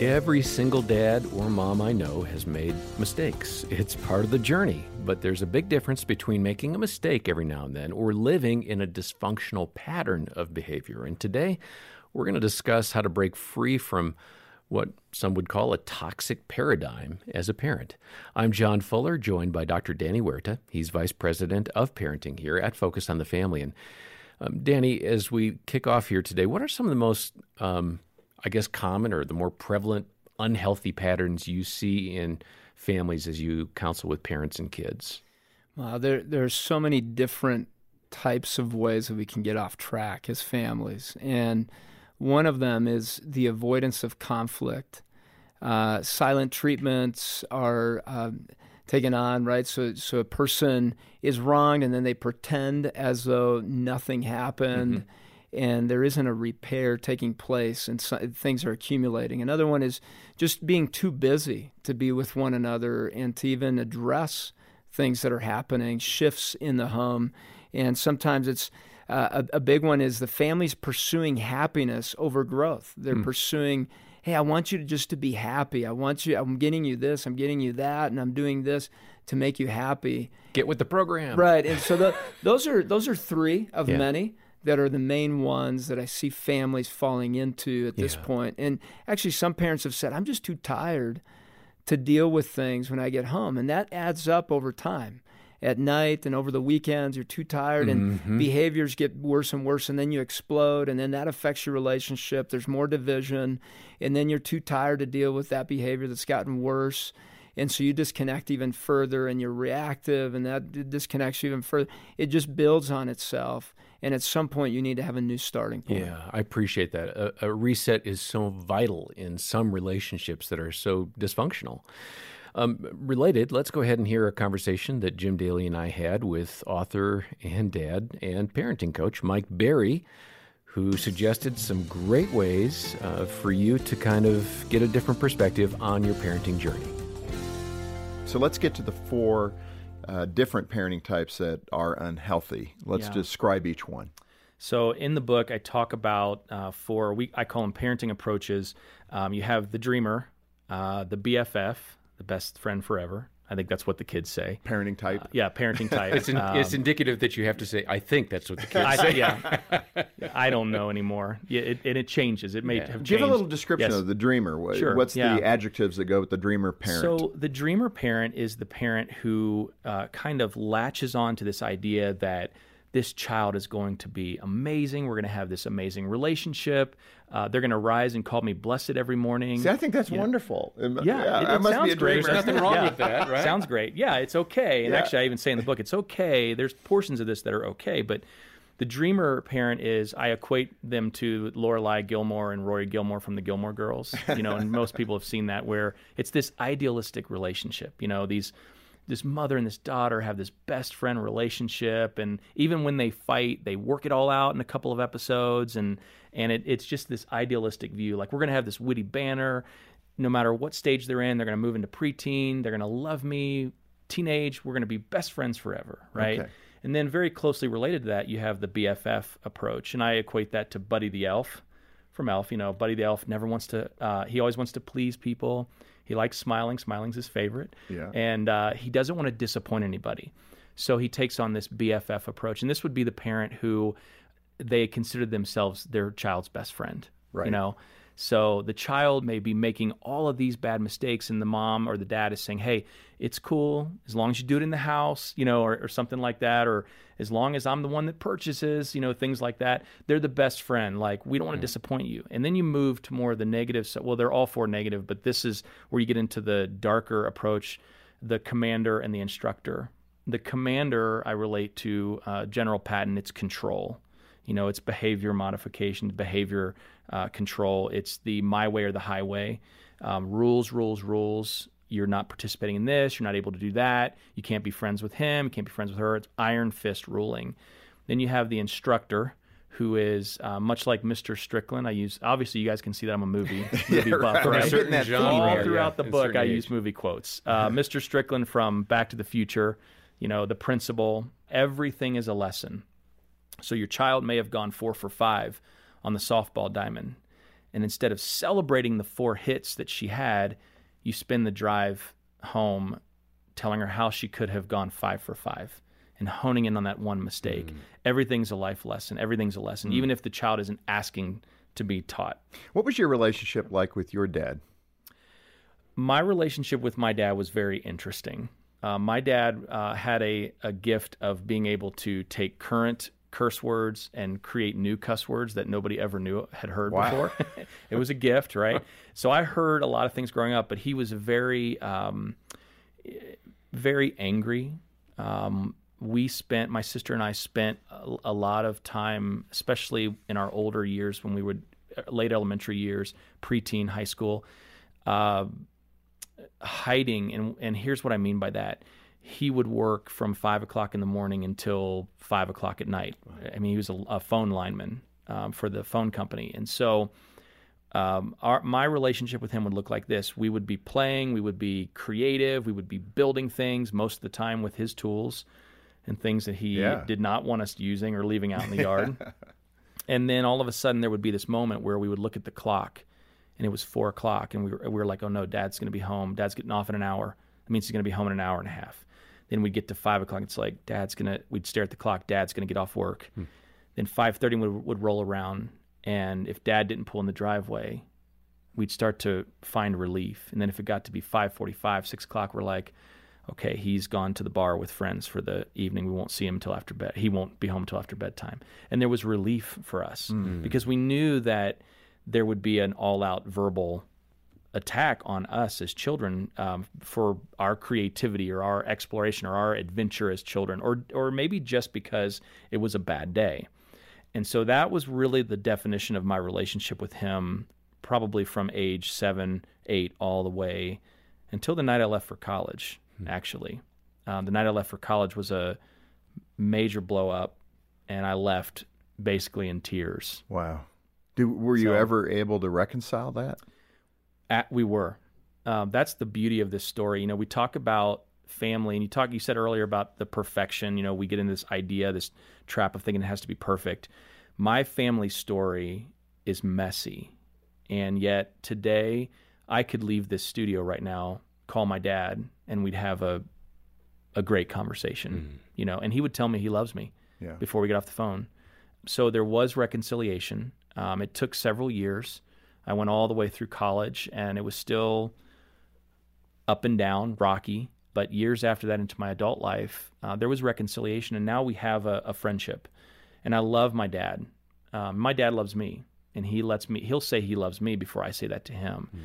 Every single dad or mom I know has made mistakes. It's part of the journey, but there's a big difference between making a mistake every now and then or living in a dysfunctional pattern of behavior. And today, we're going to discuss how to break free from what some would call a toxic paradigm as a parent. I'm John Fuller, joined by Dr. Danny Huerta. He's Vice President of Parenting here at Focus on the Family. And um, Danny, as we kick off here today, what are some of the most um, I guess, common or the more prevalent unhealthy patterns you see in families as you counsel with parents and kids? Well, there are so many different types of ways that we can get off track as families, and one of them is the avoidance of conflict. Uh, silent treatments are um, taken on, right? So, so a person is wronged, and then they pretend as though nothing happened. Mm-hmm and there isn't a repair taking place and so, things are accumulating. Another one is just being too busy to be with one another and to even address things that are happening, shifts in the home. And sometimes it's uh, a, a, big one is the family's pursuing happiness over growth. They're mm. pursuing, hey, I want you to just to be happy. I want you, I'm getting you this, I'm getting you that, and I'm doing this to make you happy. Get with the program. Right. And so the, those are those are three of yeah. many that are the main ones that I see families falling into at this point. And actually, some parents have said, I'm just too tired to deal with things when I get home. And that adds up over time. At night and over the weekends, you're too tired, and mm-hmm. behaviors get worse and worse, and then you explode, and then that affects your relationship. There's more division, and then you're too tired to deal with that behavior that's gotten worse and so you disconnect even further and you're reactive and that disconnects you even further it just builds on itself and at some point you need to have a new starting point. Yeah, I appreciate that. A, a, reset is so vital in some relationships that are so dysfunctional. Um, related, let's go ahead and hear a conversation that Jim Daly and I had with author and dad and parenting coach Mike Berry, who suggested some great ways uh, for you to kind of get a different perspective on your parenting journey. So let's get to the four uh, different parenting types that are unhealthy. Let's yeah. describe each one. So in the book, I talk about uh, four. We I call them parenting approaches. Um, you have the dreamer, uh, the BFF, the best friend forever. I think that's what the kids say. Parenting type. Uh, yeah, parenting type. it's, in, um, it's, indicative that you have to say, "I think that's what the kids I, say." yeah, I don't know anymore. Yeah, it, and it changes. It may yeah. have changed. Give a little description yes. of the dreamer. Sure. What's yeah. the adjectives that go with the dreamer parent? So the dreamer parent is the parent who uh, kind of latches on to this idea that this child is going to be amazing. We're going to have this amazing relationship. Uh, they're going to rise and call me blessed every morning. See, I think that's you wonderful. Yeah, yeah it, it sounds great. There's nothing wrong yeah. with that, right? Sounds great. Yeah, it's okay. And yeah. actually, I even say in the book, it's okay. There's portions of this that are okay, but the dreamer parent is I equate them to Lorelai Gilmore and Rory Gilmore from the Gilmore Girls. You know, and most people have seen that where it's this idealistic relationship. You know, these this mother and this daughter have this best friend relationship and even when they fight they work it all out in a couple of episodes and and it, it's just this idealistic view like we're going to have this witty banner. No matter what stage they're in they're going to move into preteen they're going to love me teenage we're going to be best friends forever right? Okay. and then very closely related to that you have the bff approach and i equate that to buddy the elf from elf you know buddy the elf never wants to uh, he always wants to please people he likes smiling. Smiling's his favorite. Yeah. And uh, he doesn't want to disappoint anybody. So he takes on this BFF approach. And this would be the parent who they consider themselves their child's best friend. Right. You know, so the child may be making all of these bad mistakes, and the mom or the dad is saying, "Hey, it's cool as long as you do it in the house, you know, or, or something like that, or as long as I'm the one that purchases, you know, things like that." They're the best friend. Like we don't want to disappoint you. And then you move to more of the negative. So, well, they're all for negative, but this is where you get into the darker approach, the commander and the instructor. The commander I relate to uh, General Patton. It's control. You know, it's behavior modification, behavior uh, control. It's the my way or the highway. Um, rules, rules, rules. You're not participating in this. You're not able to do that. You can't be friends with him. You can't be friends with her. It's iron fist ruling. Then you have the instructor, who is uh, much like Mr. Strickland. I use obviously you guys can see that I'm a movie movie yeah, buff. Right? Right? All throughout yeah, the book, I age. use movie quotes. Uh, Mr. Strickland from Back to the Future. You know the principal. Everything is a lesson. So your child may have gone four for five on the softball diamond. And instead of celebrating the four hits that she had, you spend the drive home telling her how she could have gone five for five and honing in on that one mistake. Mm. Everything's a life lesson. Everything's a lesson, mm. even if the child isn't asking to be taught. What was your relationship like with your dad? My relationship with my dad was very interesting. Uh, my dad uh, had a, a gift of being able to take current curse words and create new cuss words that nobody ever knew had heard wow. before. it was a gift, right? so I heard a lot of things growing up, but he was very, um, very angry. Um, we spent, my sister and I spent a, a, lot of time, especially in our older years when we would, uh, late elementary years, preteen, high school, uh, hiding. And, and here's what I mean by that he would work from five o'clock in the morning until five o'clock at night. I mean, he was a, a phone lineman um, for the phone company, and so um, our, my relationship with him would look like this: we would be playing, we would be creative, we would be building things most of the time with his tools and things that he yeah. did not want us using or leaving out in the yard. and then all of a sudden, there would be this moment where we would look at the clock, and it was four o'clock, and we were, we were like, "Oh no, Dad's going to be home. Dad's getting off in an hour. That means he's going to be home in an hour and a half." Then we'd get to five o'clock. It's like Dad's gonna. We'd stare at the clock. Dad's gonna get off work. Hmm. Then five thirty would would roll around, and if Dad didn't pull in the driveway, we'd start to find relief. And then if it got to be five forty five, six o'clock, we're like, okay, he's gone to the bar with friends for the evening. We won't see him until after bed. He won't be home until after bedtime. And there was relief for us mm. because we knew that there would be an all out verbal attack on us as children um, for our creativity or our exploration or our adventure as children, or or maybe just because it was a bad day. And so that was really the definition of my relationship with him, probably from age seven, eight, all the way until the night I left for college. Mm-hmm. Actually, um, the night I left for college was a major blow up, and I left basically in tears. Wow. Do, were you so, ever able to reconcile that? At, we were. Um, that's the beauty of this story. You know, we talk about family, and you talk. You said earlier about the perfection. You know, we get in this idea, this trap of thinking it has to be perfect. My family story is messy, and yet today I could leave this studio right now, call my dad, and we'd have a a great conversation. Mm. You know, and he would tell me he loves me yeah. before we get off the phone. So there was reconciliation. Um, it took several years. I went all the way through college, and it was still up and down, rocky. But years after that, into my adult life, uh, there was reconciliation, and now we have a, a friendship. And I love my dad. Um, my dad loves me, and he lets me. He'll say he loves me before I say that to him. Mm.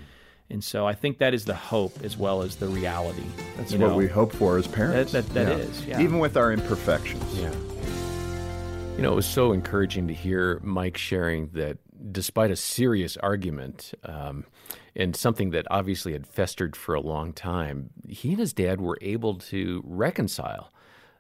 And so I think that is the hope as well as the reality. That's what know? we hope for as parents. That, that, that yeah. is, yeah. Even with our imperfections. Yeah. You know, it was so encouraging to hear Mike sharing that despite a serious argument um, and something that obviously had festered for a long time, he and his dad were able to reconcile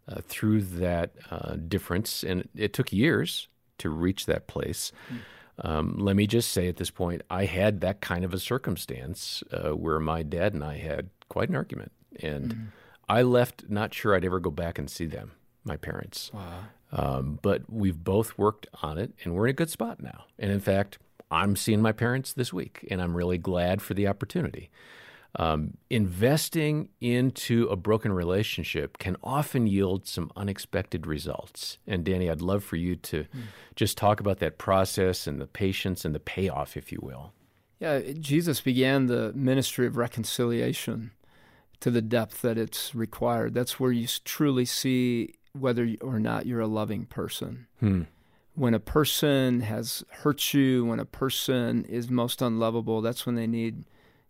uh, through that uh, difference. And it took years to reach that place. Mm. Um, let me just say at this point, I had that kind of a circumstance uh, where my dad and I had quite an argument. And mm. I left not sure I'd ever go back and see them, my parents. Wow. Um, but we've both worked on it, and we're in a good spot now. And in fact, I'm seeing my parents this week, and I'm really glad for the opportunity. Um, investing into a broken relationship can often yield some unexpected results. And Danny, I'd love for you to mm. just talk about that process and the patience and the payoff, if you will. Yeah, Jesus began the ministry of reconciliation to the depth that it's required. That's where you truly see whether or not you're a loving person. Hmm. When a person has hurt you, when a person is most unlovable, that's when they need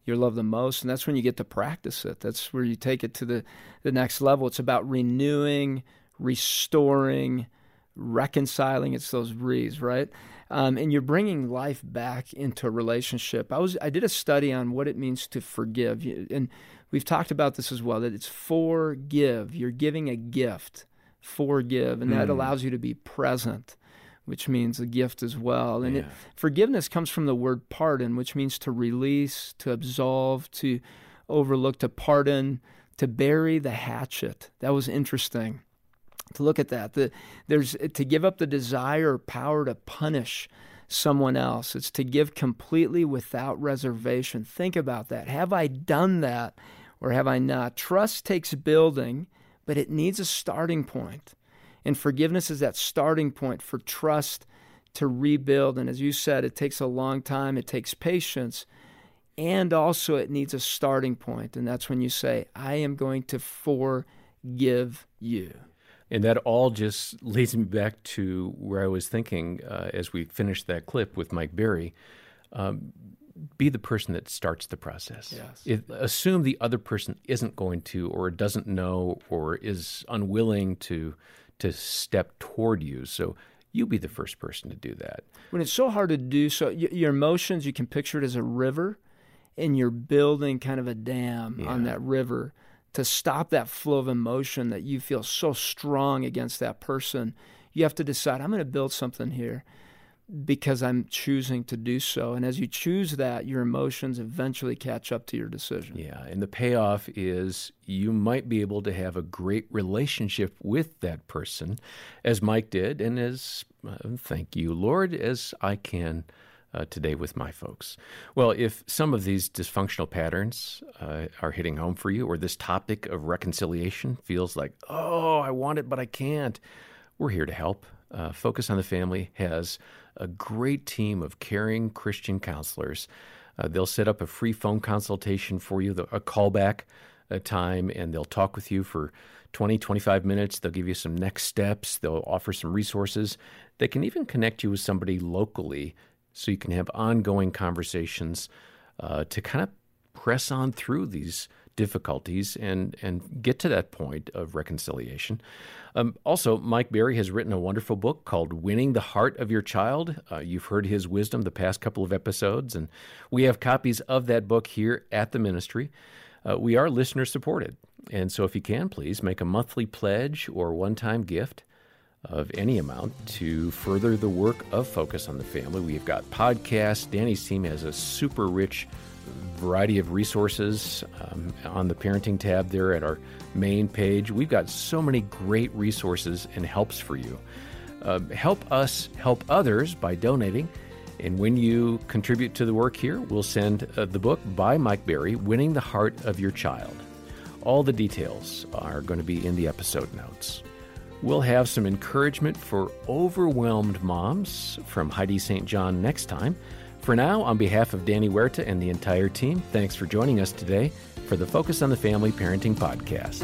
your love the most. And that's when you get to practice it. That's where you take it to the, the next level. It's about renewing, restoring, reconciling. It's those re's, right? Um, and you're bringing life back into a relationship. I was I did a study on what it means to forgive, and we've talked about this as well. That it's forgive. You're giving a gift forgive, and that hmm. allows you to be present, which means a gift as well. And yeah. it, forgiveness comes from the word pardon, which means to release, to absolve, to overlook, to pardon, to bury the hatchet. That was interesting to look at that. The, there's to give up the desire or power to punish. someone else. It's to give completely without reservation. Think about that. Have I done that or have I not? Trust takes building, but it needs a starting point. And forgiveness is that starting point for trust to rebuild. And as you said, it takes a long time, it takes patience. And also, it needs a starting point. And that's when you say, I am going to forgive you. And that all just leads me back to where I was thinking uh, as we finished that clip with Mike Berry. Um, be the person that starts the process. Yes. If, assume the other person isn't going to, or doesn't know, or is unwilling to to step toward you. So you be the first person to do that. When it's so hard to do so, your emotions, you can picture it as a river, and you're building kind of a dam yeah. on that river to stop that flow of emotion that you feel so strong against that person. You have to decide, I'm going to build something here because I'm choosing to do so. And as you choose that, your emotions eventually catch up to your decision. Yeah. And the payoff is you might be able to have a great relationship with that person, as Mike did, and as, uh, thank you, Lord, as I can. Uh, today with my folks. Well, if some of these dysfunctional patterns uh, are hitting home for you, or this topic of reconciliation feels like, oh, I want it, but I can't, we're here to help. Uh, Focus on the Family has a great team of caring Christian counselors. Uh, they'll set up a free phone consultation for you, a callback a time, and they'll talk with you for 20, 25 minutes. They'll give you some next steps. They'll offer some resources. They can even connect you with somebody locally so you can have ongoing conversations uh, to kind of press on through these difficulties and, and get to that point of reconciliation. Um, also, Mike Berry has written a wonderful book called Winning the Heart of Your Child. Uh, you've heard his wisdom the past couple of episodes, and we have copies of that book here at the ministry. Uh, we are listener supported, and so if you can, please make a monthly pledge or one time gift of any amount to further the work of Focus on the Family. We've got podcasts. Danny's team has a super rich variety of resources um, on the parenting tab there at our main page. We've got so many great resources and helps for you. Uh, help us help others by donating. And when you contribute to the work here, we'll send uh, the book by Mike Berry, Winning the Heart of Your Child. All the details are going to be in the episode notes. We'll have some encouragement for overwhelmed moms from Heidi St. John next time. For now, on behalf of Danny Huerta and the entire team, thanks for joining us today for the Focus on the Family Parenting Podcast.